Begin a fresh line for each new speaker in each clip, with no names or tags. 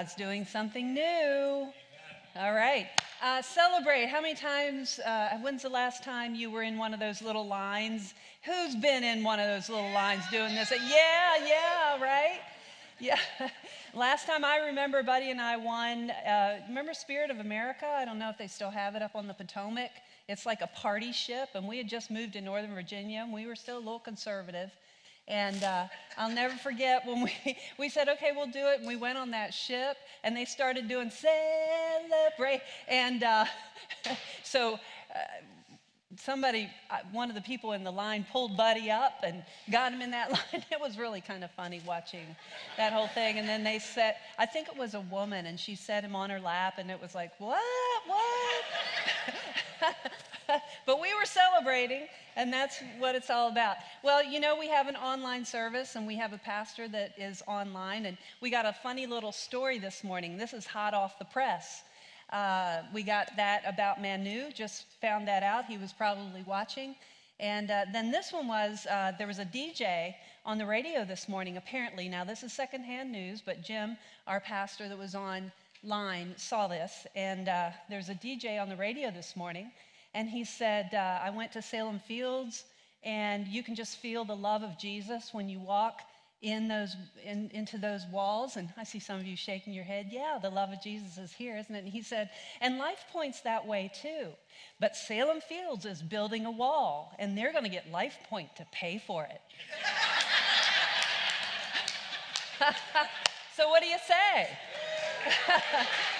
God's doing something new. All right. Uh, celebrate. How many times, uh, when's the last time you were in one of those little lines? Who's been in one of those little lines doing this? Yeah, yeah, right? Yeah. last time I remember, Buddy and I won, uh, remember Spirit of America? I don't know if they still have it up on the Potomac. It's like a party ship, and we had just moved to Northern Virginia, and we were still a little conservative. And uh, I'll never forget when we, we said, okay, we'll do it. And we went on that ship and they started doing celebrate. And uh, so uh, somebody, uh, one of the people in the line pulled Buddy up and got him in that line. It was really kind of funny watching that whole thing. And then they said, I think it was a woman, and she set him on her lap, and it was like, what? What? but we were celebrating, and that's what it's all about. Well, you know, we have an online service, and we have a pastor that is online, and we got a funny little story this morning. This is hot off the press. Uh, we got that about Manu, just found that out. He was probably watching. And uh, then this one was uh, there was a DJ on the radio this morning, apparently. Now, this is secondhand news, but Jim, our pastor that was on line, saw this. And uh, there's a DJ on the radio this morning and he said, uh, I went to Salem Fields, and you can just feel the love of Jesus when you walk in those in, into those walls. And i see some of you shaking your head. Yeah the love of jesus is here isn't it? And he said and life points that way too. But salem fields is building a wall and they're going to get life point to pay for it. So what do you say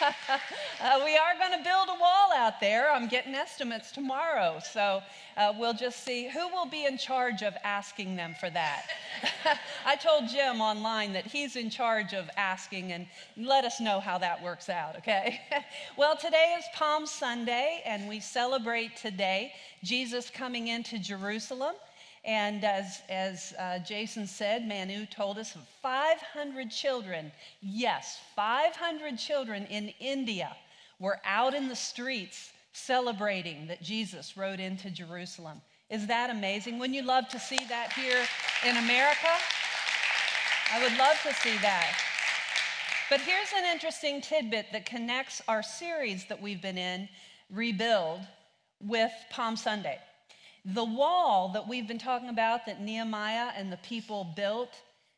uh, we are going to build a wall out there. I'm getting estimates tomorrow. So uh, we'll just see who will be in charge of asking them for that. I told Jim online that he's in charge of asking and let us know how that works out, okay? well, today is Palm Sunday, and we celebrate today Jesus coming into Jerusalem. And as, as uh, Jason said, Manu told us 500 children, yes, 500 children in India were out in the streets celebrating that Jesus rode into Jerusalem. Is that amazing? Wouldn't you love to see that here in America? I would love to see that. But here's an interesting tidbit that connects our series that we've been in, Rebuild, with Palm Sunday. The wall that we've been talking about that Nehemiah and the people built,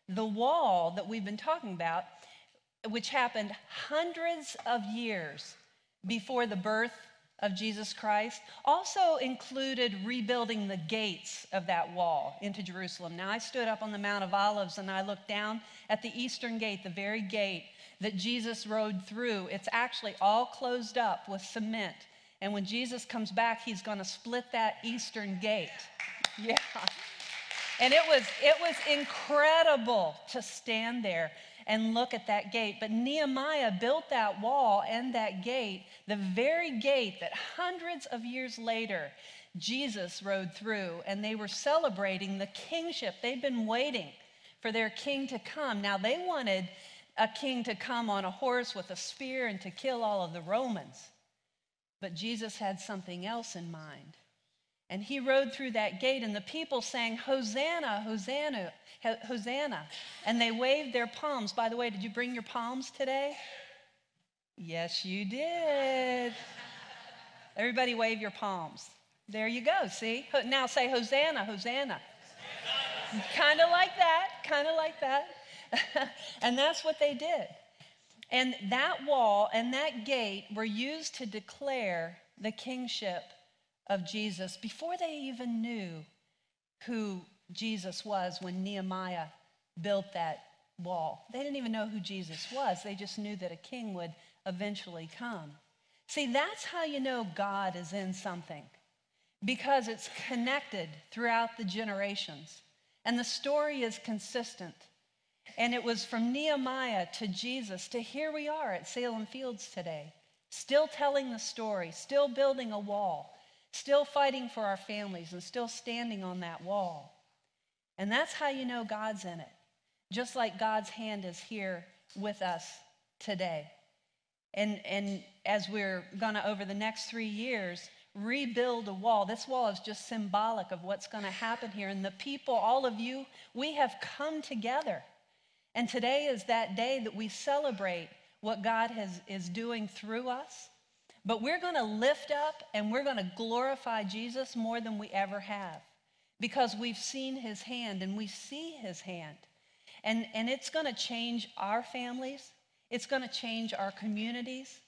the wall that we've been talking about, which happened hundreds of years before the birth of Jesus Christ, also included rebuilding the gates of that wall into Jerusalem. Now, I stood up on the Mount of Olives and I looked down at the eastern gate, the very gate that Jesus rode through. It's actually all closed up with cement and when Jesus comes back, he's going to split that eastern gate. Yeah. And it was it was incredible to stand there and look at that gate. But Nehemiah built that wall and that gate, the very gate that hundreds of years later Jesus rode through and they were celebrating the kingship. They'd been waiting for their king to come. Now they wanted a king to come on a horse with a spear and to kill all of the Romans. But Jesus had something else in mind. And he rode through that gate, and the people sang, Hosanna, Hosanna, Hosanna. And they waved their palms. By the way, did you bring your palms today? Yes, you did. Everybody wave your palms. There you go, see? Now say Hosanna, Hosanna. kind of like that, kind of like that. and that's what they did. And that wall and that gate were used to declare the kingship of Jesus before they even knew who Jesus was when Nehemiah built that wall. They didn't even know who Jesus was, they just knew that a king would eventually come. See, that's how you know God is in something because it's connected throughout the generations. And the story is consistent. And it was from Nehemiah to Jesus to here we are at Salem Fields today, still telling the story, still building a wall, still fighting for our families, and still standing on that wall. And that's how you know God's in it, just like God's hand is here with us today. And, and as we're going to, over the next three years, rebuild a wall. This wall is just symbolic of what's going to happen here. And the people, all of you, we have come together And today is that day that we celebrate what God has, is doing through us. But we're going to lift up and we're going to glorify Jesus more than we ever have because we've seen his hand and we see his hand. And, and it's going to change our families, it's going to change our communities.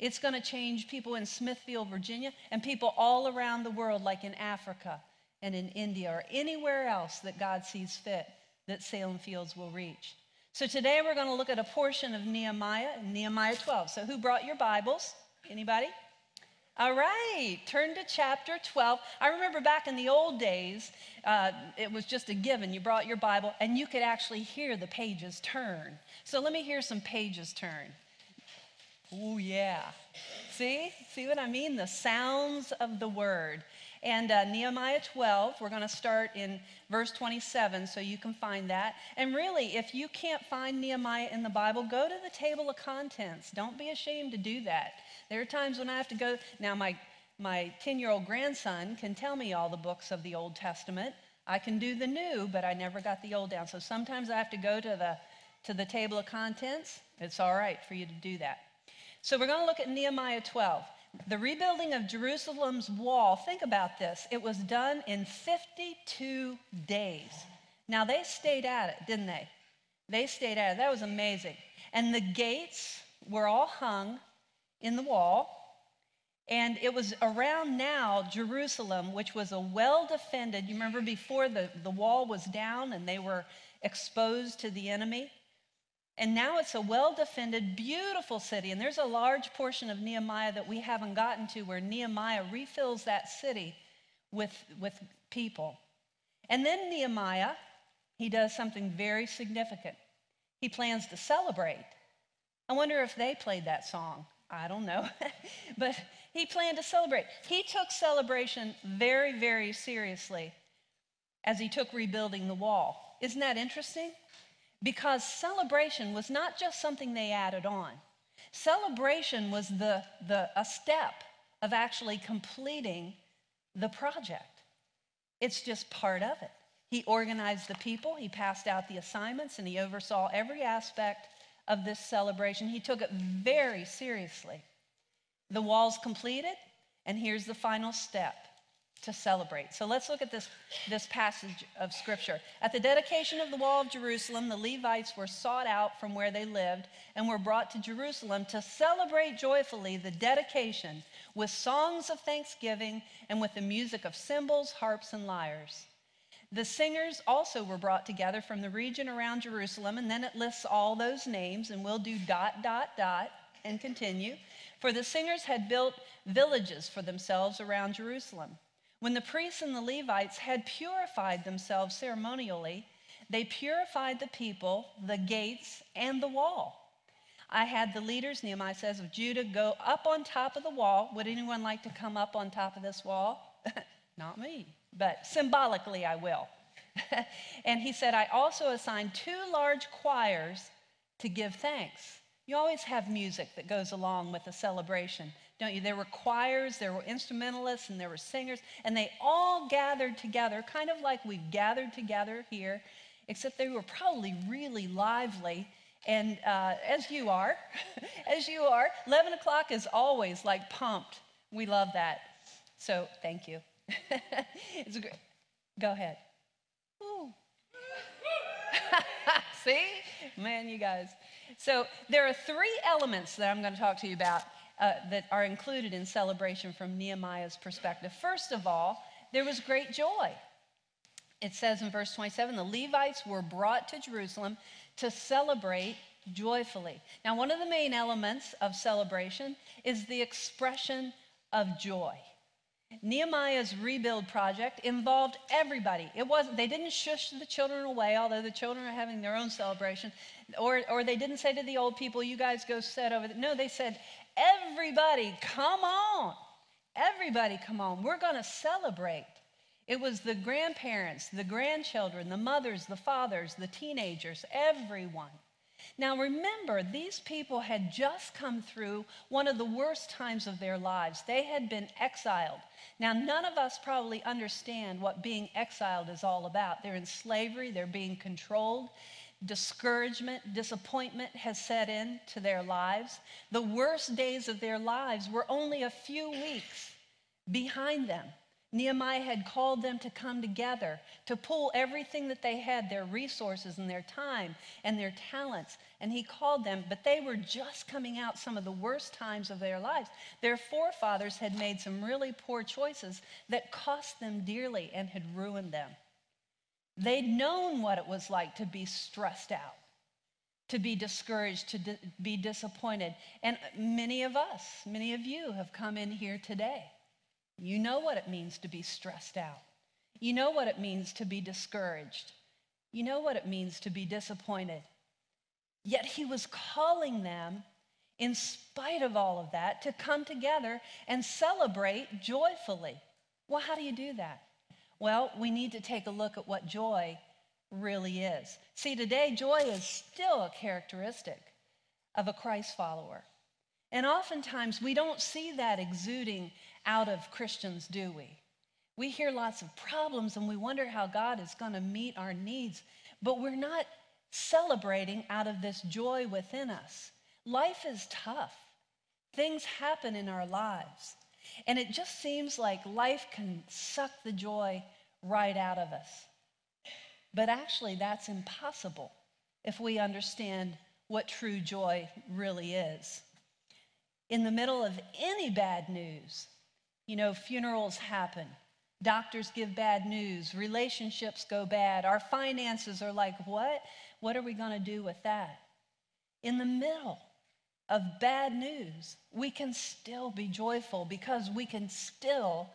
It's going to change people in Smithfield, Virginia, and people all around the world, like in Africa and in India or anywhere else that God sees fit that Salem Fields will reach. So today we're going to look at a portion of Nehemiah, Nehemiah 12. So who brought your Bibles? Anybody? All right, turn to chapter 12. I remember back in the old days, uh, it was just a given. You brought your Bible and you could actually hear the pages turn. So let me hear some pages turn. Oh, yeah. See? See what I mean? The sounds of the word. And uh, Nehemiah 12, we're going to start in verse 27 so you can find that. And really, if you can't find Nehemiah in the Bible, go to the table of contents. Don't be ashamed to do that. There are times when I have to go. Now, my my 10 year old grandson can tell me all the books of the Old Testament. I can do the new, but I never got the old down. So sometimes I have to go to the, to the table of contents. It's all right for you to do that. So we're going to look at Nehemiah 12. The rebuilding of Jerusalem's wall, think about this. It was done in 52 days. Now, they stayed at it, didn't they? They stayed at it. That was amazing. And the gates were all hung in the wall. And it was around now Jerusalem, which was a well defended, you remember before the, the wall was down and they were exposed to the enemy? And now it's a well defended, beautiful city. And there's a large portion of Nehemiah that we haven't gotten to where Nehemiah refills that city with, with people. And then Nehemiah, he does something very significant. He plans to celebrate. I wonder if they played that song. I don't know. but he planned to celebrate. He took celebration very, very seriously as he took rebuilding the wall. Isn't that interesting? Because celebration was not just something they added on. Celebration was the, the, a step of actually completing the project. It's just part of it. He organized the people, he passed out the assignments, and he oversaw every aspect of this celebration. He took it very seriously. The wall's completed, and here's the final step to celebrate. So let's look at this, this passage of scripture. At the dedication of the wall of Jerusalem, the Levites were sought out from where they lived and were brought to Jerusalem to celebrate joyfully the dedication with songs of thanksgiving and with the music of cymbals, harps, and lyres. The singers also were brought together from the region around Jerusalem, and then it lists all those names, and we'll do dot, dot, dot, and continue. For the singers had built villages for themselves around Jerusalem. When the priests and the Levites had purified themselves ceremonially, they purified the people, the gates, and the wall. I had the leaders, Nehemiah says, of Judah go up on top of the wall. Would anyone like to come up on top of this wall? Not me but symbolically I will. and he said, I also assigned two large choirs to give thanks. You always have music that goes along with a celebration, don't you? There were choirs, there were instrumentalists, and there were singers, and they all gathered together, kind of like we've gathered together here, except they were probably really lively. And uh, as you are, as you are, 11 o'clock is always like pumped. We love that. So thank you. it's a great. Go ahead. See? Man, you guys. So there are three elements that I'm going to talk to you about uh, that are included in celebration from Nehemiah's perspective. First of all, there was great joy. It says in verse 27 the Levites were brought to Jerusalem to celebrate joyfully. Now, one of the main elements of celebration is the expression of joy. Nehemiah's rebuild project involved everybody. It wasn't, they didn't shush the children away, although the children are having their own celebration. Or, or they didn't say to the old people, you guys go sit over there. No, they said, everybody, come on. Everybody, come on. We're going to celebrate. It was the grandparents, the grandchildren, the mothers, the fathers, the teenagers, everyone. Now remember, these people had just come through one of the worst times of their lives. They had been exiled. Now, none of us probably understand what being exiled is all about. They're in slavery, they're being controlled. Discouragement, disappointment has set in to their lives. The worst days of their lives were only a few weeks behind them. Nehemiah had called them to come together, to pull everything that they had, their resources and their time and their talents, and he called them, but they were just coming out some of the worst times of their lives. Their forefathers had made some really poor choices that cost them dearly and had ruined them. They'd known what it was like to be stressed out, to be discouraged, to di- be disappointed. And many of us, many of you have come in here today you know what it means to be stressed out. You know what it means to be discouraged. You know what it means to be disappointed. Yet he was calling them, in spite of all of that, to come together and celebrate joyfully. Well, how do you do that? Well, we need to take a look at what joy really is. See, today, joy is still a characteristic of a Christ follower. And oftentimes, we don't see that exuding out of Christians, do we? We hear lots of problems and we wonder how God is going to meet our needs, but we're not celebrating out of this joy within us. Life is tough, things happen in our lives, and it just seems like life can suck the joy right out of us. But actually, that's impossible if we understand what true joy really is. In the middle of any bad news, you know, funerals happen. Doctors give bad news. Relationships go bad. Our finances are like, what? What are we going to do with that? In the middle of bad news, we can still be joyful because we can still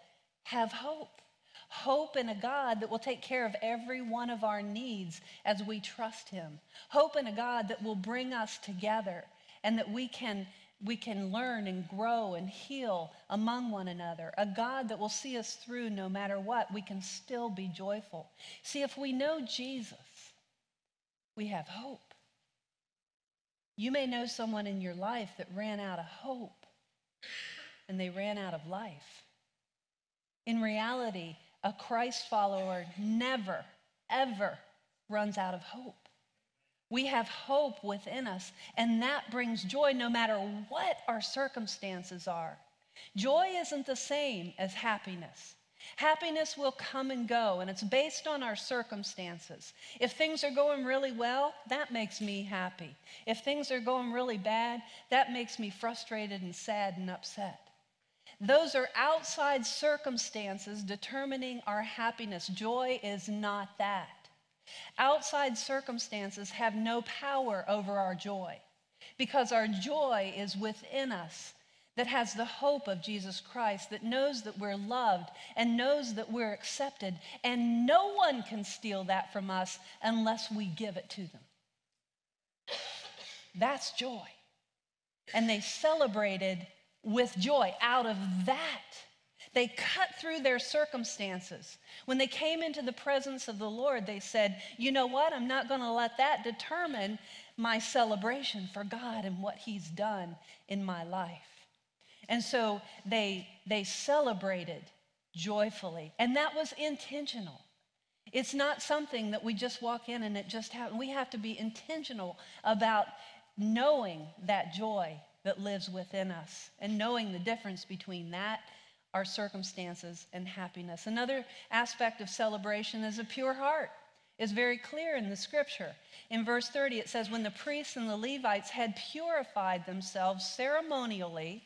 have hope. Hope in a God that will take care of every one of our needs as we trust Him. Hope in a God that will bring us together and that we can we can learn and grow and heal among one another. A God that will see us through no matter what, we can still be joyful. See, if we know Jesus, we have hope. You may know someone in your life that ran out of hope and they ran out of life. In reality, a Christ follower never, ever runs out of hope. We have hope within us, and that brings joy no matter what our circumstances are. Joy isn't the same as happiness. Happiness will come and go, and it's based on our circumstances. If things are going really well, that makes me happy. If things are going really bad, that makes me frustrated and sad and upset. Those are outside circumstances determining our happiness. Joy is not that. Outside circumstances have no power over our joy because our joy is within us that has the hope of Jesus Christ, that knows that we're loved and knows that we're accepted, and no one can steal that from us unless we give it to them. That's joy. And they celebrated with joy out of that. They cut through their circumstances. When they came into the presence of the Lord, they said, You know what? I'm not going to let that determine my celebration for God and what He's done in my life. And so they, they celebrated joyfully, and that was intentional. It's not something that we just walk in and it just happens. We have to be intentional about knowing that joy that lives within us and knowing the difference between that our circumstances and happiness. Another aspect of celebration is a pure heart. Is very clear in the scripture. In verse 30, it says, When the priests and the Levites had purified themselves ceremonially,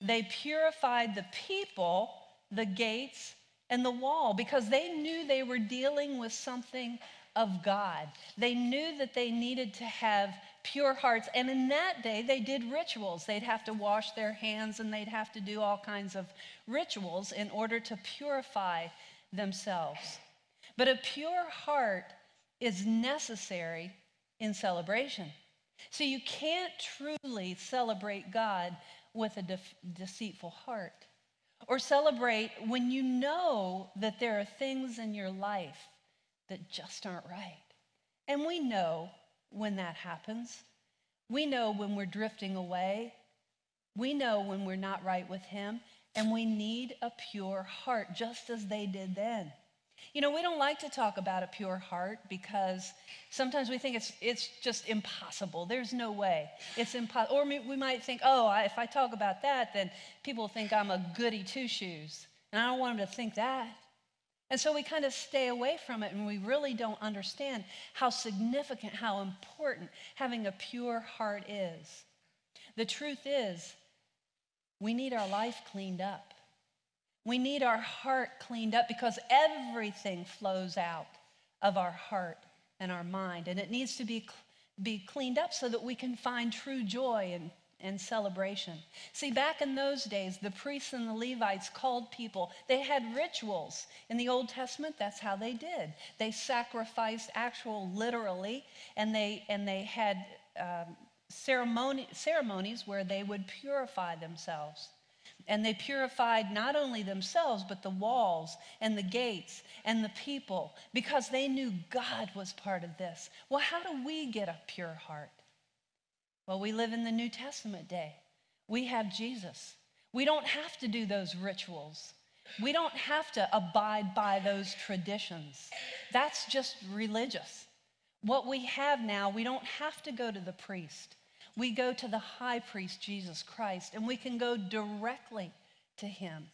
they purified the people, the gates, and the wall because they knew they were dealing with something of God. They knew that they needed to have pure hearts. And in that day, they did rituals. They'd have to wash their hands and they'd have to do all kinds of rituals in order to purify themselves. But a pure heart is necessary in celebration. So you can't truly celebrate God with a de- deceitful heart or celebrate when you know that there are things in your life that just aren't right. And we know when that happens. We know when we're drifting away. We know when we're not right with Him. And we need a pure heart, just as they did then. You know, we don't like to talk about a pure heart because sometimes we think it's, it's just impossible. There's no way. It's impossible. Or we might think, oh, I, if I talk about that, then people think I'm a goody two shoes. And I don't want them to think that. And so we kind of stay away from it and we really don't understand how significant, how important having a pure heart is. The truth is, we need our life cleaned up. We need our heart cleaned up because everything flows out of our heart and our mind. And it needs to be, be cleaned up so that we can find true joy and, and celebration. See, back in those days, the priests and the Levites called people, they had rituals. In the Old Testament, that's how they did. They sacrificed actual literally, and they, and they had um, ceremony, ceremonies where they would purify themselves. And they purified not only themselves, but the walls and the gates and the people because they knew God was part of this. Well, how do we get a pure heart? Well, we live in the New Testament day. We have Jesus. We don't have to do those rituals. We don't have to abide by those traditions. That's just religious. What we have now, we don't have to go to the priest we go to the high priest, Jesus Christ, and we can go directly to him.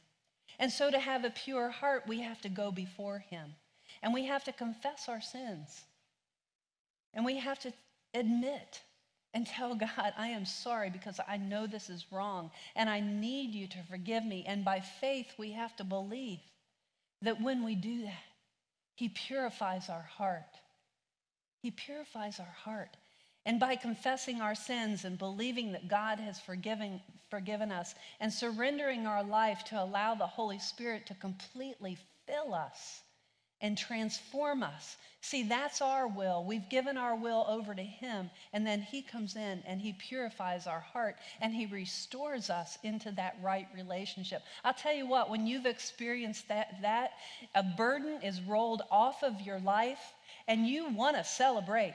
And so, to have a pure heart, we have to go before him and we have to confess our sins. And we have to admit and tell God, I am sorry because I know this is wrong and I need you to forgive me. And by faith, we have to believe that when we do that, He purifies our heart. He purifies our heart. And by confessing our sins and believing that God has forgiven, forgiven us and surrendering our life to allow the Holy Spirit to completely fill us and transform us. See, that's our will. We've given our will over to Him, and then He comes in and He purifies our heart and He restores us into that right relationship. I'll tell you what, when you've experienced that, that a burden is rolled off of your life and you want to celebrate.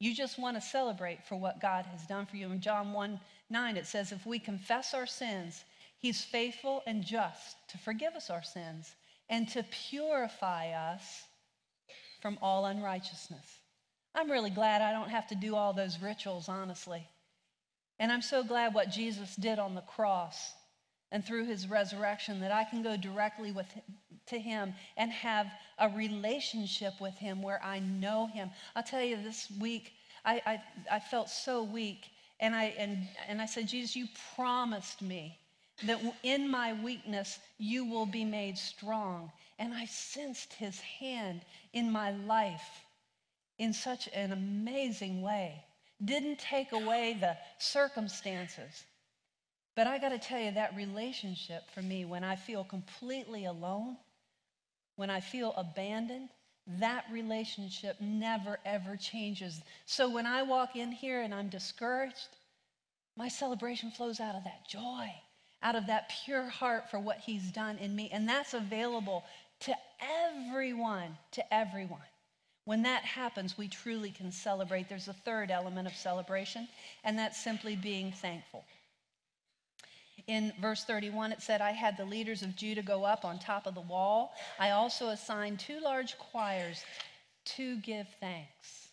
You just want to celebrate for what God has done for you. In John 1 9, it says, If we confess our sins, He's faithful and just to forgive us our sins and to purify us from all unrighteousness. I'm really glad I don't have to do all those rituals, honestly. And I'm so glad what Jesus did on the cross and through his resurrection that I can go directly with to him and have a relationship with him where I know him. I'll tell you this week, I, I, I felt so weak. And I, and, and I said, Jesus, you promised me that in my weakness you will be made strong. And I sensed his hand in my life in such an amazing way. Didn't take away the circumstances. But I got to tell you, that relationship for me, when I feel completely alone, when I feel abandoned, that relationship never ever changes. So when I walk in here and I'm discouraged, my celebration flows out of that joy, out of that pure heart for what He's done in me. And that's available to everyone, to everyone. When that happens, we truly can celebrate. There's a third element of celebration, and that's simply being thankful in verse 31, it said, I had the leaders of Judah go up on top of the wall. I also assigned two large choirs to give thanks.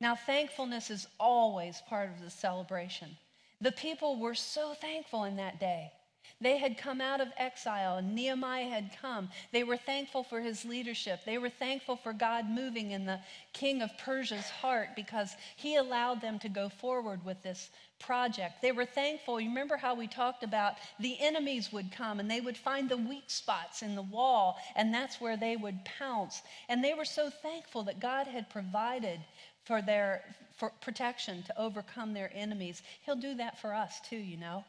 Now, thankfulness is always part of the celebration. The people were so thankful in that day. They had come out of exile and Nehemiah had come. They were thankful for his leadership. They were thankful for God moving in the king of Persia's heart because he allowed them to go forward with this project. They were thankful. You remember how we talked about the enemies would come and they would find the weak spots in the wall, and that's where they would pounce. And they were so thankful that God had provided for their for protection to overcome their enemies. He'll do that for us too, you know.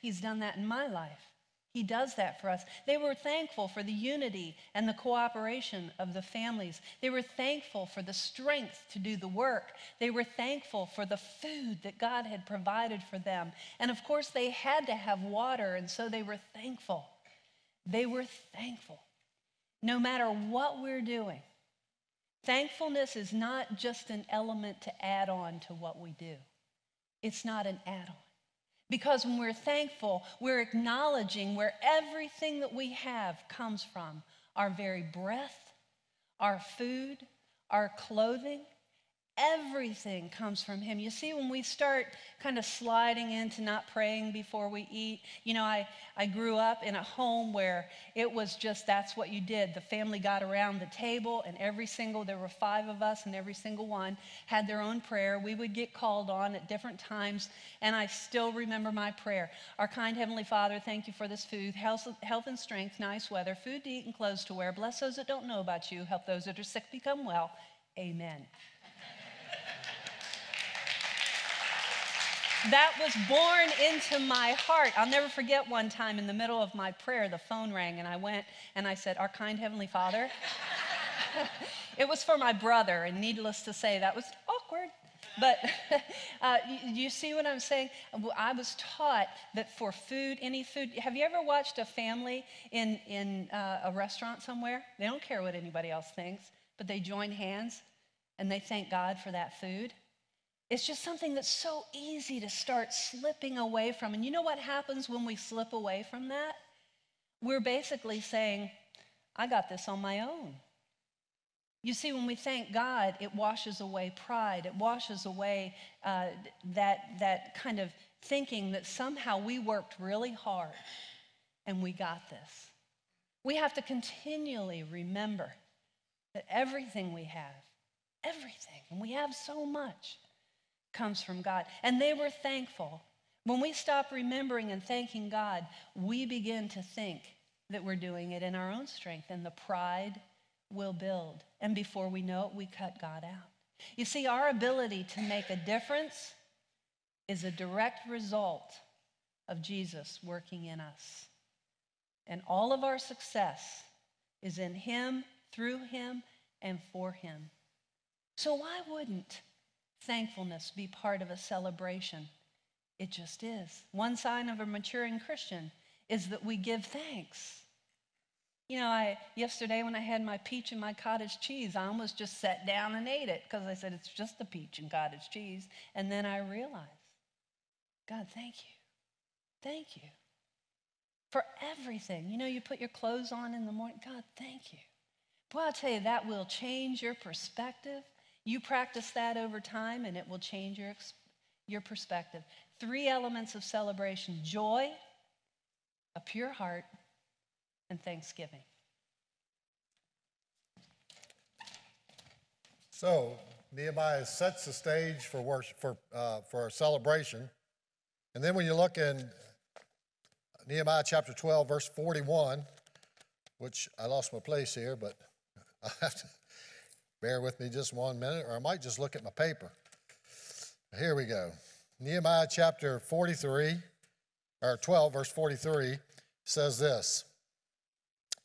He's done that in my life. He does that for us. They were thankful for the unity and the cooperation of the families. They were thankful for the strength to do the work. They were thankful for the food that God had provided for them. And of course, they had to have water, and so they were thankful. They were thankful. No matter what we're doing, thankfulness is not just an element to add on to what we do, it's not an add on. Because when we're thankful, we're acknowledging where everything that we have comes from. Our very breath, our food, our clothing, Everything comes from Him. You see, when we start kind of sliding into not praying before we eat, you know, I, I grew up in a home where it was just that's what you did. The family got around the table, and every single, there were five of us, and every single one had their own prayer. We would get called on at different times, and I still remember my prayer. Our kind Heavenly Father, thank you for this food, health, health and strength, nice weather, food to eat, and clothes to wear. Bless those that don't know about you, help those that are sick become well. Amen. That was born into my heart. I'll never forget one time in the middle of my prayer, the phone rang, and I went and I said, Our kind Heavenly Father. it was for my brother, and needless to say, that was awkward. But uh, you, you, see what I'm saying? I was taught that for food, any food, have you ever watched a family in, in uh, a restaurant somewhere? They don't care what anybody else thinks, but they join hands and they thank God for that food. It's just something that's so easy to start slipping away from. And you know what happens when we slip away from that? We're basically saying, I got this on my own. You see, when we thank God, it washes away pride. It washes away uh, that, that kind of thinking that somehow we worked really hard and we got this. We have to continually remember that everything we have, everything, and we have so much, comes from God. And they were thankful. When we stop remembering and thanking God, we begin to think that we're doing it in our own strength, and the pride will build. And before we know it, we cut God out. You see, our ability to make a difference is a direct result of Jesus working in us. And all of our success is in Him, through Him, and for Him. So why wouldn't thankfulness be part of a celebration. It just is. One sign of a maturing Christian is that we give thanks. You know, I yesterday when I had my peach and my cottage cheese, I almost just sat down and ate it because I said it's just a peach and cottage cheese. And then I realized, God, thank you. Thank you for everything. You know, you put your clothes on in the morning. God, thank you. Boy, I'll tell you, that will change your perspective you practice that over time, and it will change your, your perspective. Three elements of celebration joy, a pure heart, and thanksgiving.
So, Nehemiah sets the stage for, worship, for, uh, for a celebration. And then when you look in Nehemiah chapter 12, verse 41, which I lost my place here, but I have to Bear with me just one minute, or I might just look at my paper. Here we go. Nehemiah chapter 43, or 12, verse 43 says this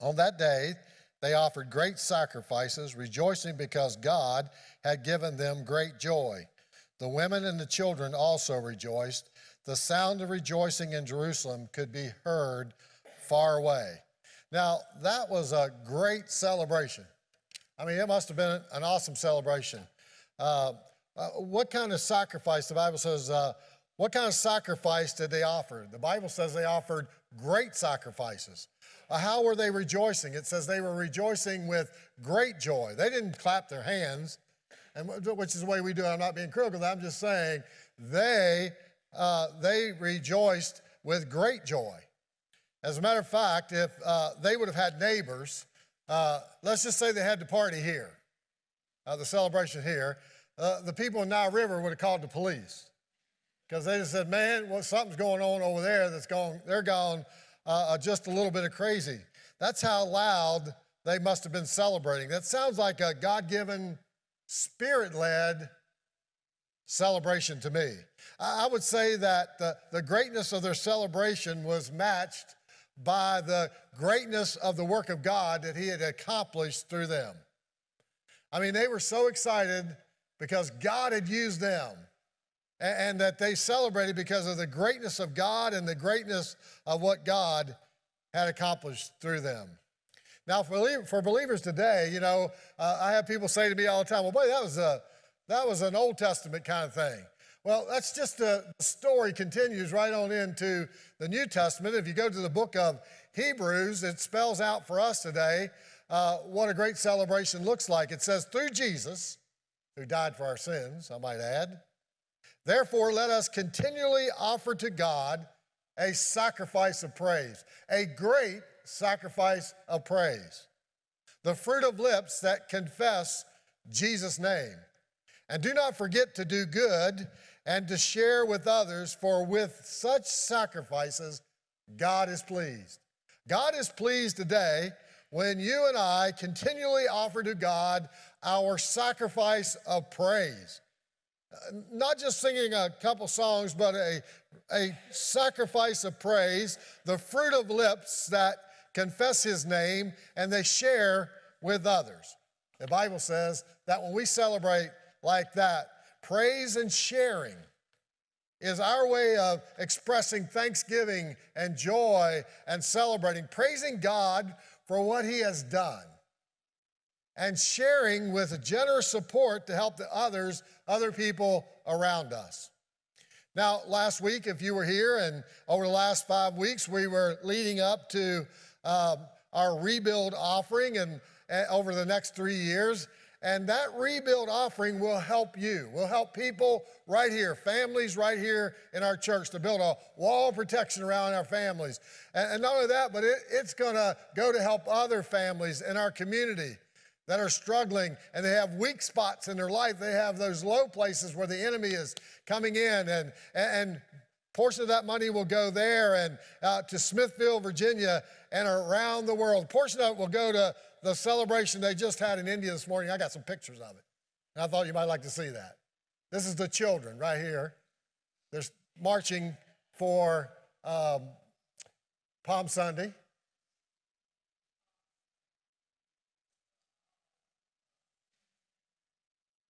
On that day, they offered great sacrifices, rejoicing because God had given them great joy. The women and the children also rejoiced. The sound of rejoicing in Jerusalem could be heard far away. Now, that was a great celebration. I mean, it must have been an awesome celebration. Uh, uh, what kind of sacrifice, the Bible says, uh, what kind of sacrifice did they offer? The Bible says they offered great sacrifices. Uh, how were they rejoicing? It says they were rejoicing with great joy. They didn't clap their hands, and which is the way we do. I'm not being critical. I'm just saying they uh, they rejoiced with great joy. As a matter of fact, if they would have had neighbors uh, let's just say they had the party here, uh, the celebration here. Uh, the people in Nile River would have called the police because they just said, man, well, something's going on over there that's going, they're gone uh, uh, just a little bit of crazy. That's how loud they must have been celebrating. That sounds like a God given, spirit led celebration to me. I would say that the, the greatness of their celebration was matched by the greatness of the work of God that He had accomplished through them. I mean, they were so excited because God had used them and, and that they celebrated because of the greatness of God and the greatness of what God had accomplished through them. Now, for, for believers today, you know, uh, I have people say to me all the time, well, boy, that was, a, that was an Old Testament kind of thing. Well, that's just the story continues right on into the New Testament. If you go to the book of Hebrews, it spells out for us today uh, what a great celebration looks like. It says, through Jesus, who died for our sins, I might add. Therefore, let us continually offer to God a sacrifice of praise, a great sacrifice of praise, the fruit of lips that confess Jesus' name. And do not forget to do good and to share with others, for with such sacrifices, God is pleased. God is pleased today when you and I continually offer to God our sacrifice of praise. Not just singing a couple songs, but a, a sacrifice of praise, the fruit of lips that confess his name and they share with others. The Bible says that when we celebrate like that, praise and sharing is our way of expressing thanksgiving and joy and celebrating, praising God for what he has done and sharing with generous support to help the others, other people around us. Now, last week, if you were here, and over the last five weeks, we were leading up to um, our rebuild offering, and, and over the next three years. And that rebuild offering will help you, will help people right here, families right here in our church to build a wall of protection around our families. And, not only that, but it, it's going to go to help other families in our community that are struggling and they have weak spots in their life. They have those low places where the enemy is coming in, and, and portion of that money will go there and uh, to Smithville, Virginia, and around the world. A portion of it will go to the celebration they just had in India this morning. I got some pictures of it, and I thought you might like to see that. This is the children right here. They're marching for um, Palm Sunday.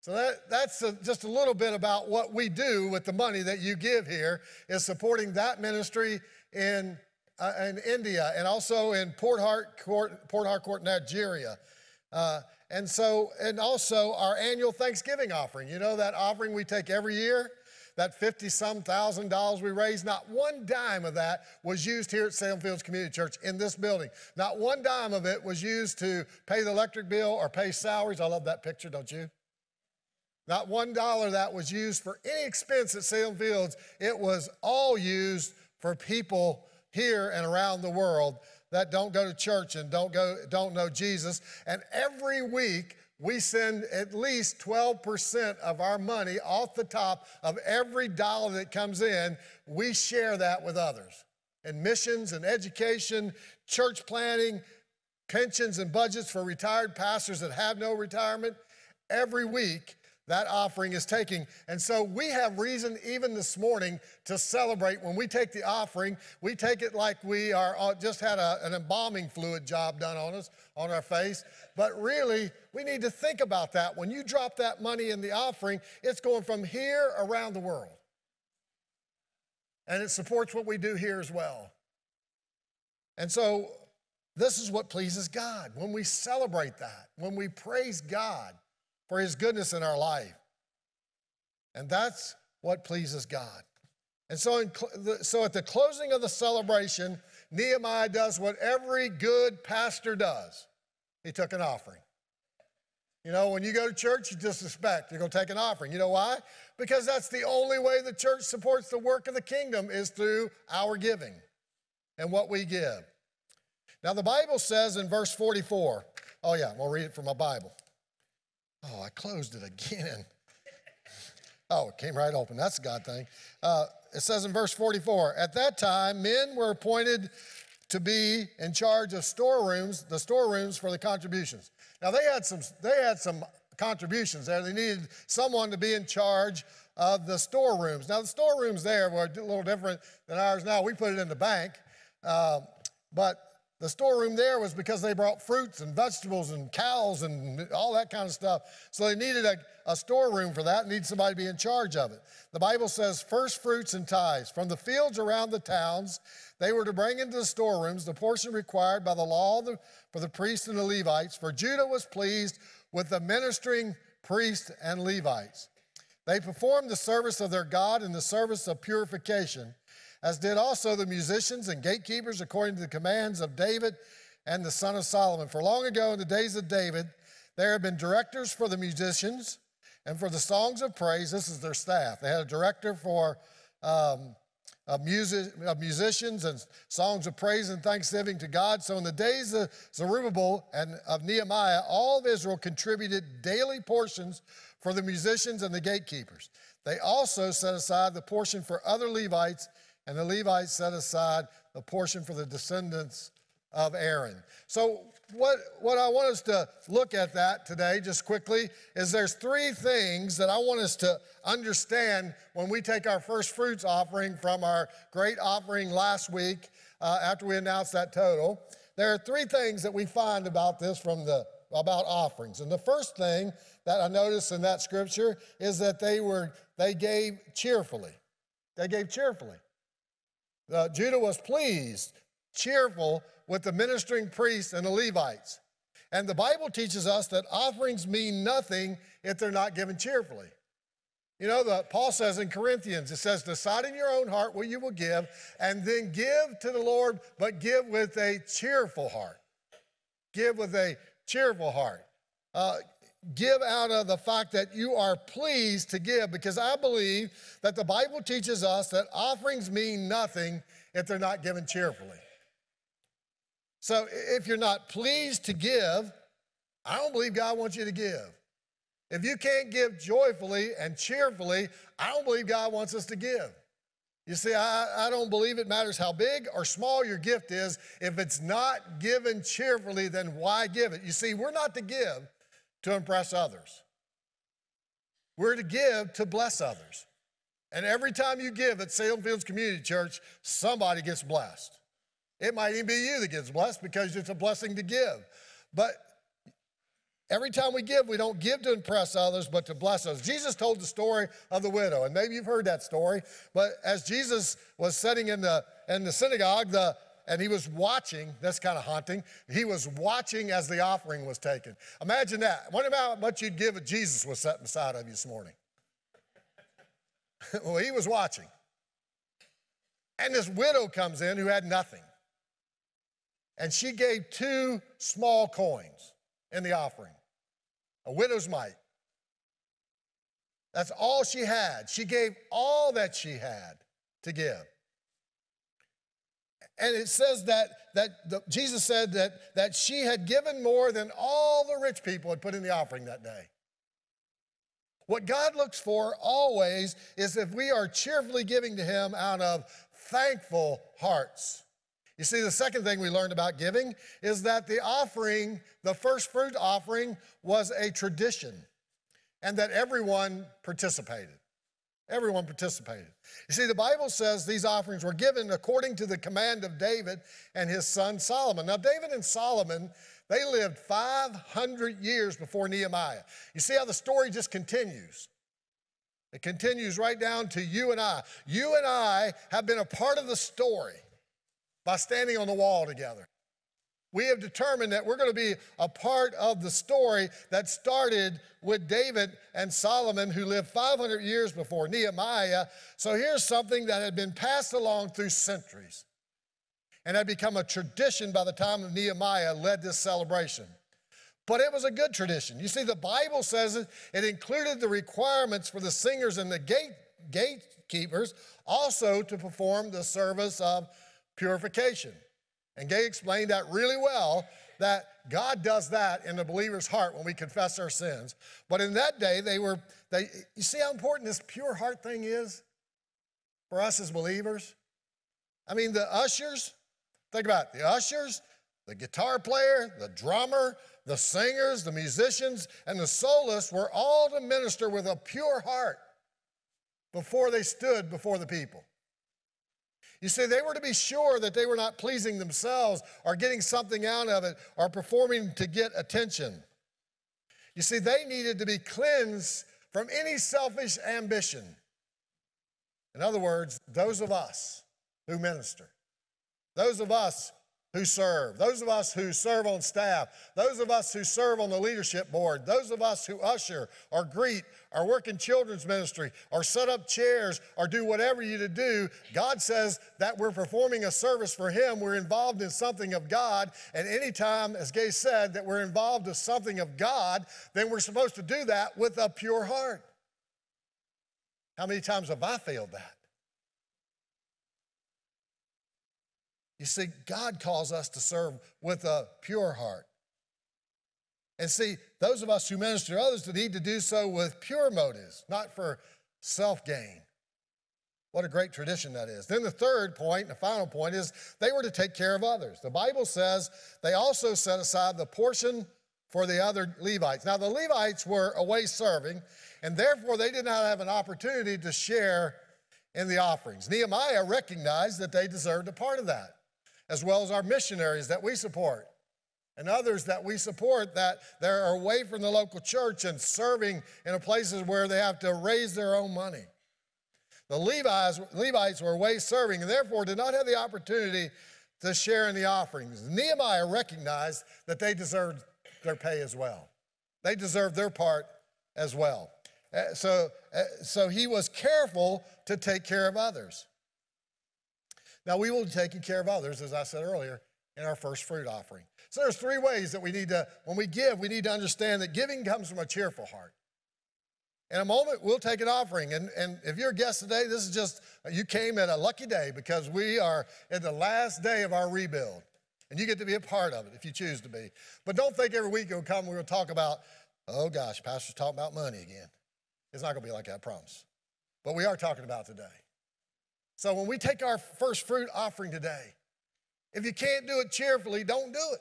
So that, that's a, just a little bit about what we do with the money that you give here is supporting that ministry in, uh, in India and also in Port Harcourt, Port Harcourt, Nigeria. Uh, and so, and also our annual Thanksgiving offering. You know that offering we take every year? That 50 some thousand dollars we raised, not one dime of that was used here at Salem Fields Community Church in this building. Not one dime of it was used to pay the electric bill or pay salaries. I love that picture, don't you? Not one dollar that was used for any expense at Salem Fields. It was all used for people here and around the world that don't go to church and don't go don't know Jesus. And every week we send at least 12% of our money off the top of every dollar that comes in. We share that with others. And missions and education, church planning, pensions and budgets for retired pastors that have no retirement. Every week, that offering is taking. And so we have reason even this morning to celebrate. When we take the offering, we take it like we are uh, just had a, an embalming fluid job done on us, on our face. But really, we need to think about that. When you drop that money in the offering, it's going from here around the world. And it supports what we do here as well. And so this is what pleases God when we celebrate that, when we praise God for his goodness in our life. And that's what pleases God. And so, in, so at the closing of the celebration, Nehemiah does what every good pastor does he took an offering. You know, when you go to church, you just expect you're going to take an offering. You know why? Because that's the only way the church supports the work of the kingdom is through our giving and what we give. Now, the Bible says in verse 44, oh, yeah, I'm going to read it from my Bible. Oh, I closed it again. Oh, it came right open. That's a God thing. Uh, it says in verse 44 At that time, men were appointed to be in charge of storerooms, the storerooms for the contributions. Now, they had some, they had some contributions there. They needed someone to be in charge of the storerooms. Now, the storerooms there were a little different than ours now. We put it in the bank. Uh, but the storeroom there was because they brought fruits and vegetables and cows and all that kind of stuff. So they needed a, a storeroom for that, needed somebody to be in charge of it. The Bible says first fruits and tithes. From the fields around the towns, they were to bring into the storerooms the portion required by the law for the priests and the Levites, for Judah was pleased with the ministering priests and Levites. They performed the service of their God in the service of purification as did also the musicians and gatekeepers according to the commands of David and the son of Solomon. For long ago, in the days of David, there had been directors for the musicians and for the songs of praise. This is their staff. They had a director for um, music, musicians and songs of praise and thanksgiving to God. So in the days of Zerubbabel and of Nehemiah, all of Israel contributed daily portions for the musicians and the gatekeepers. They also set aside the portion for other Levites, and the Levites set aside the portion for the descendants of Aaron. So what, what I want us to look at that today, just quickly, is there's three things that I want us to understand when we take our first fruits offering from our great offering last week uh, after we announced that total. There are three things that we find about this from the about offerings. And the first thing that I noticed in that scripture is that they were they gave cheerfully. They gave cheerfully. Uh, Judah was pleased, cheerful with the ministering priests and the Levites. And the Bible teaches us that offerings mean nothing if they're not given cheerfully. You know, the, Paul says in Corinthians, it says, decide in your own heart what you will give, and then give to the Lord, but give with a cheerful heart. Give with a cheerful heart. Uh, give out of the fact that you are pleased to give, because I believe that the Bible teaches us that offerings mean nothing if they're not given cheerfully. So if you're not pleased to give, I don't believe God wants you to give. If you can't give joyfully and cheerfully, I don't believe God wants us to give. You see, I, I don't believe it matters how big or small your gift is. If it's not given cheerfully, then why give it? You see, we're not to give to impress others, we're to give to bless others. And every time you give at Salem Fields Community Church, somebody gets blessed. It might even be you that gets blessed because it's a blessing to give. But every time we give, we don't give to impress others, but to bless others. Jesus told the story of the widow, and maybe you've heard that story. But as Jesus was sitting in the in the synagogue, the and he was watching, that's kind of haunting. He was watching as the offering was taken. Imagine that. Wonder how much you'd give if Jesus was sitting beside of you this morning. well, he was watching. And this widow comes in who had nothing and she gave two small coins in the offering, a widow's mite. That's all she had. She gave all that she had to give. And it says that, that the, Jesus said that, that she had given more than all the rich people had put in the offering that day. What God looks for always is if we are cheerfully giving to Him out of thankful hearts. You see, the second thing we learned about giving is that the offering, the first fruit offering, was a tradition and that everyone participated. Everyone participated. You see, the Bible says these offerings were given according to the command of David and his son Solomon. Now, David and Solomon, they lived 500 years before Nehemiah. You see how the story just continues. It continues right down to you and I. You and I have been a part of the story by standing on the wall together. We have determined that we're going to be a part of the story that started with David and Solomon, who lived 500 years before Nehemiah. So here's something that had been passed along through centuries and had become a tradition by the time of Nehemiah led this celebration. But it was a good tradition. You see, the Bible says it, it included the requirements for the singers and the gate, gatekeepers also to perform the service of purification. And Gay explained that really well that God does that in the believer's heart when we confess our sins. But in that day, they were, they, you see how important this pure heart thing is for us as believers? I mean, the ushers, think about it, the ushers, the guitar player, the drummer, the singers, the musicians, and the soloists were all to minister with a pure heart before they stood before the people. You see, they were to be sure that they were not pleasing themselves or getting something out of it or performing to get attention. You see, they needed to be cleansed from any selfish ambition. In other words, those of us who minister, those of us who serve, those of us who serve on staff, those of us who serve on the leadership board, those of us who usher or greet or work in children's ministry or set up chairs or do whatever you to do, God says that we're performing a service for Him. We're involved in something of God. And anytime, as Gay said, that we're involved in something of God, then we're supposed to do that with a pure heart. How many times have I failed that? You see, God calls us to serve with a pure heart. And see, those of us who minister to others need to do so with pure motives, not for self gain. What a great tradition that is. Then the third point, the final point, is they were to take care of others. The Bible says they also set aside the portion for the other Levites. Now, the Levites were away serving, and therefore they did not have an opportunity to share in the offerings. Nehemiah recognized that they deserved a part of that as well as our missionaries that we support and others that we support that they're away from the local church and serving in places where they have to raise their own money. The Levites, Levites were away serving and therefore did not have the opportunity to share in the offerings. Nehemiah recognized that they deserved their pay as well. They deserved their part as well. Uh, so, uh, so he was careful to take care of others. Now, we will be taking care of others, as I said earlier, in our first fruit offering. So there's three ways that we need to, when we give, we need to understand that giving comes from a cheerful heart. In a moment, we'll take an offering. And, and if you're a guest today, this is just, you came at a lucky day because we are in the last day of our rebuild. And you get to be a part of it if you choose to be. But don't think every week you'll come, to talk about, oh gosh, Pastor's talking about money again. It's not going to be like that, I promise. But we are talking about today. So when we take our first fruit offering today, if you can't do it cheerfully, don't do it.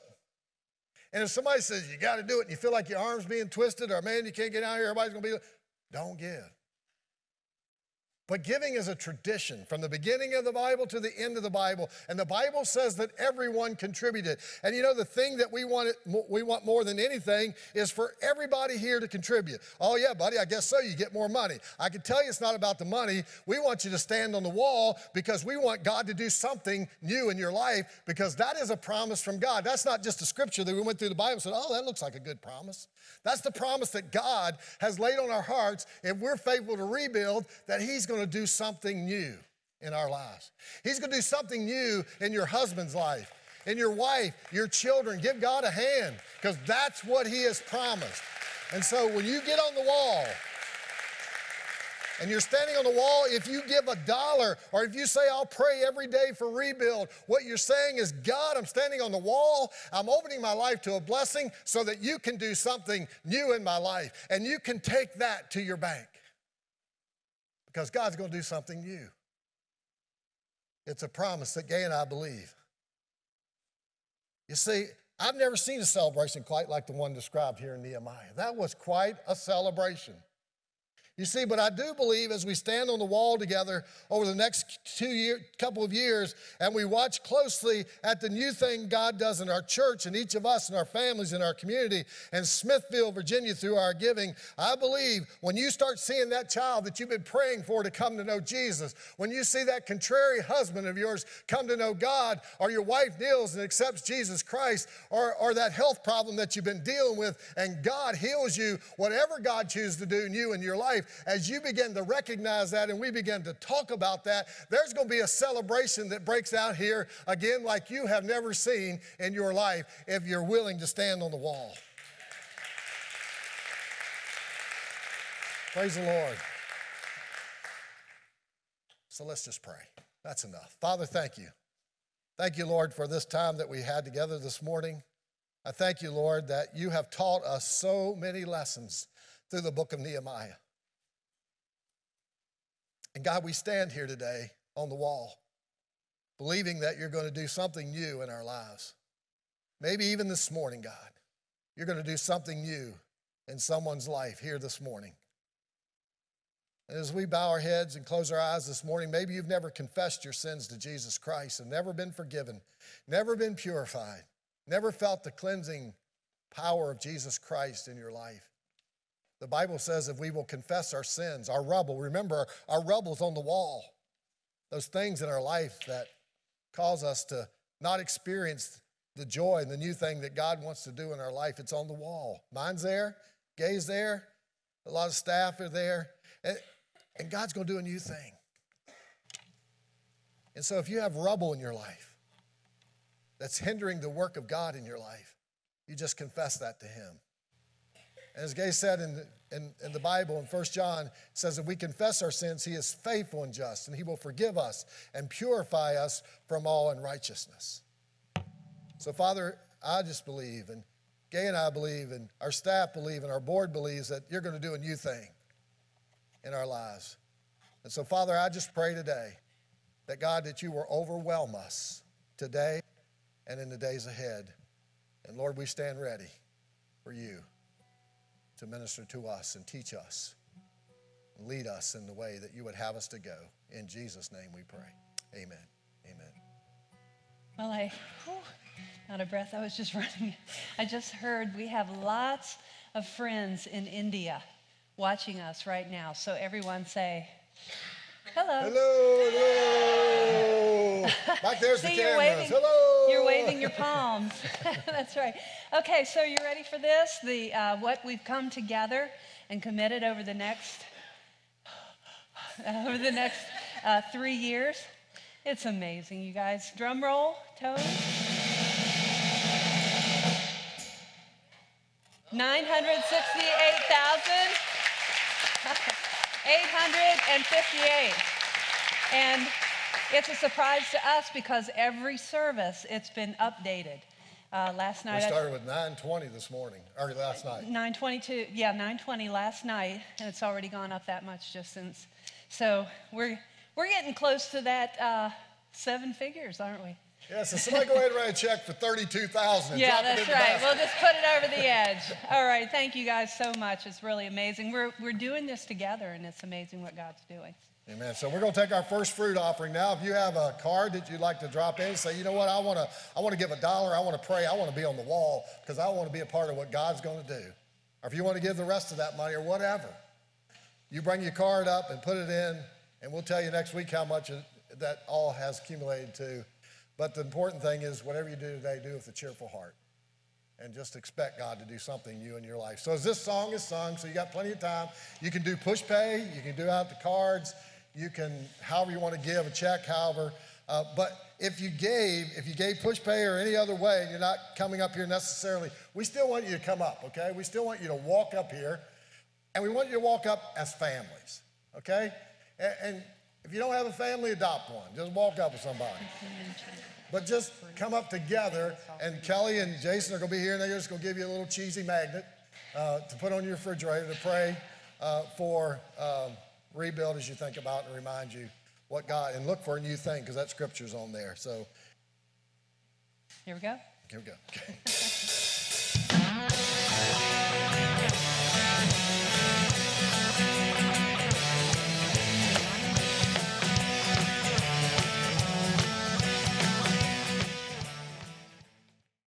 And if somebody says you got to do it and you feel like your arm's being twisted or man, you can't get out here, everybody's going to be, don't give. But giving is a tradition from the beginning of the Bible to the end of the Bible. And the Bible says that everyone contributed. And you know, the thing that we want, we want more than anything is for everybody here to contribute. Oh, yeah, buddy, I guess so. You get more money. I can tell you it's not about the money. We want you to stand on the wall because we want God to do something new in your life because that is a promise from God. That's not just a scripture that we went through the Bible and said, oh, that looks like a good promise. That's the promise that God has laid on our hearts if we're faithful to rebuild, that He's going to do something new in our lives. He's going to do something new in your husband's life, in your wife, your children. Give God a hand because that's what He has promised. And so when you get on the wall, and you're standing on the wall, if you give a dollar or if you say, I'll pray every day for rebuild, what you're saying is, God, I'm standing on the wall. I'm opening my life to a blessing so that you can do something new in my life. And you can take that to your bank because God's going to do something new. It's a promise that Gay and I believe. You see, I've never seen a celebration quite like the one described here in Nehemiah. That was quite a celebration. You see, but I do believe as we stand on the wall together over the next two year, couple of years and we watch closely at the new thing God does in our church and each of us and our families and our community and Smithfield, Virginia through our giving, I believe when you start seeing that child that you've been praying for to come to know Jesus, when you see that contrary husband of yours come to know God, or your wife kneels and accepts Jesus Christ, or, or that health problem that you've been dealing with and God heals you, whatever God chooses to do in you in your life, life, as you begin to recognize that and we begin to talk about that, there's going to be a celebration that breaks out here again like you have never seen in your life if you're willing to stand on the wall. Praise the Lord. So let's just pray. That's enough. Father, thank you. Thank you, Lord, for this time that we had together this morning. I thank you, Lord, that you have taught us so many lessons through the book of Nehemiah. God, we stand here today on the wall, believing that you're going to do something new in our lives. Maybe even this morning, God, you're going to do something new in someone's life here this morning. And as we bow our heads and close our eyes this morning, maybe you've never confessed your sins to Jesus Christ and never been forgiven, never been purified, never felt the cleansing power of Jesus Christ in your life. The Bible says if we will confess our sins, our rubble, remember our rubble's on the wall, those things in our life that cause us to not experience the joy and the new thing that God wants to do in our life. It's on the wall. Mine's there, Gay's there, a lot of staff are there, and, and God's going to do a new thing. And so if you have rubble in your life that's hindering the work of God in your life, you just confess that to Him. As Gay said in in, in the Bible in 1 John, it says, If we confess our sins, He is faithful and just, and He will forgive us and purify us from all unrighteousness. So, Father, I just believe, and Gay and I believe, and our staff believe, and our board believes that you're going to do a new thing in our lives. And so, Father, I just pray today that God, that you will overwhelm us today and in the days ahead. And Lord, we stand ready for you to minister to us and teach us and lead us in the way that you would have us to go. In Jesus' name we pray. Amen. Amen.
Well, I, whew, out of breath, I was just running. I just heard we have lots of friends in India watching us right now. So everyone say, hello.
Hello, hello. Back there's the
See, you're
cameras.
waving,
hello.
You're waving your palms. That's right. Okay, so you ready for this? The uh, what we've come together and committed over the next over the next uh, three years. It's amazing, you guys. Drum roll, Tony. 968,858. And it's a surprise to us because every service it's been updated. Uh, last
We
night, I-
started with 920 this morning, or last night.
922, yeah, 920 last night, and it's already gone up that much just since. So we're we're getting close to that uh, seven figures, aren't we?
Yeah, so somebody go ahead and write a check for 32,000 and
Yeah, that's right. We'll just put it over the edge. All right, thank you guys so much. It's really amazing. We're we're doing this together, and it's amazing what God's doing.
Amen. So we're going to take our first fruit offering now. If you have a card that you'd like to drop in, say, you know what, I want to, I want to give a dollar. I want to pray. I want to be on the wall because I want to be a part of what God's going to do. Or if you want to give the rest of that money or whatever, you bring your card up and put it in, and we'll tell you next week how much that all has accumulated to. But the important thing is, whatever you do today, do with a cheerful heart and just expect God to do something new in your life. So as this song is sung, so you got plenty of time. You can do Pushpay, you can do out the cards, you can however you want to give a check, however. Uh, but if you gave, if you gave Pushpay or any other way, and you're not coming up here necessarily, we still want you to come up, okay? We still want you to walk up here, and we want you to walk up as families, okay? And, and if you don't have a family, adopt one. Just walk up with somebody. But just come up together, and Kelly and Jason are going to be here, and they're just going to give you a little cheesy magnet uh, to put on your refrigerator to pray uh, for um, rebuild as you think about and remind you what God, and look for a new thing because that scripture's on there. So
Here we go.
here we go. Okay.